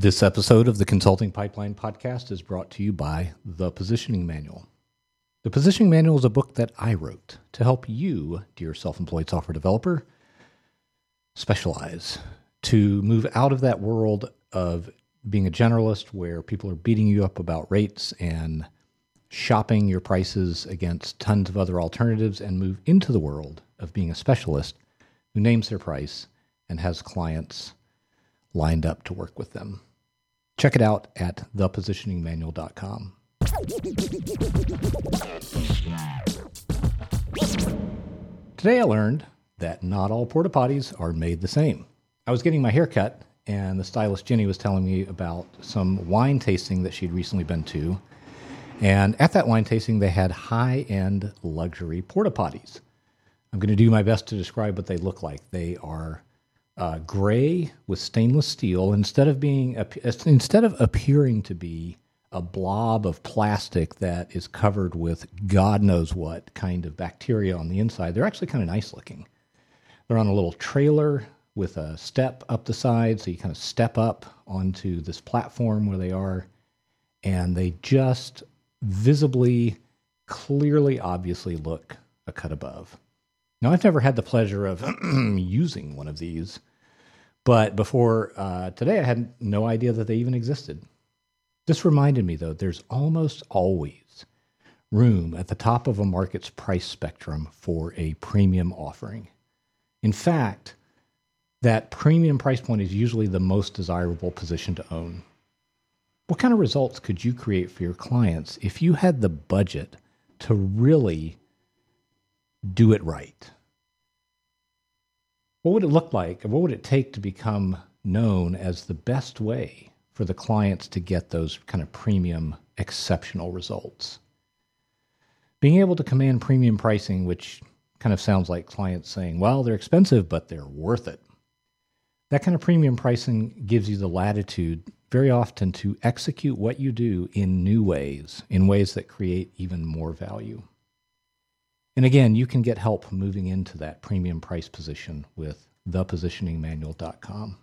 This episode of the Consulting Pipeline podcast is brought to you by The Positioning Manual. The Positioning Manual is a book that I wrote to help you, dear self employed software developer, specialize to move out of that world of being a generalist where people are beating you up about rates and shopping your prices against tons of other alternatives and move into the world of being a specialist who names their price and has clients lined up to work with them. Check it out at thepositioningmanual.com. Today I learned that not all porta potties are made the same. I was getting my hair cut, and the stylist Jenny was telling me about some wine tasting that she'd recently been to. And at that wine tasting, they had high end luxury porta potties. I'm going to do my best to describe what they look like. They are uh, gray with stainless steel. Instead of being instead of appearing to be a blob of plastic that is covered with God knows what kind of bacteria on the inside, they're actually kind of nice looking. They're on a little trailer with a step up the side, so you kind of step up onto this platform where they are, and they just visibly, clearly, obviously look a cut above. Now, I've never had the pleasure of using one of these, but before uh, today, I had no idea that they even existed. This reminded me, though, there's almost always room at the top of a market's price spectrum for a premium offering. In fact, that premium price point is usually the most desirable position to own. What kind of results could you create for your clients if you had the budget to really do it right? What would it look like? What would it take to become known as the best way for the clients to get those kind of premium, exceptional results? Being able to command premium pricing, which kind of sounds like clients saying, well, they're expensive, but they're worth it. That kind of premium pricing gives you the latitude very often to execute what you do in new ways, in ways that create even more value. And again, you can get help moving into that premium price position with thepositioningmanual.com.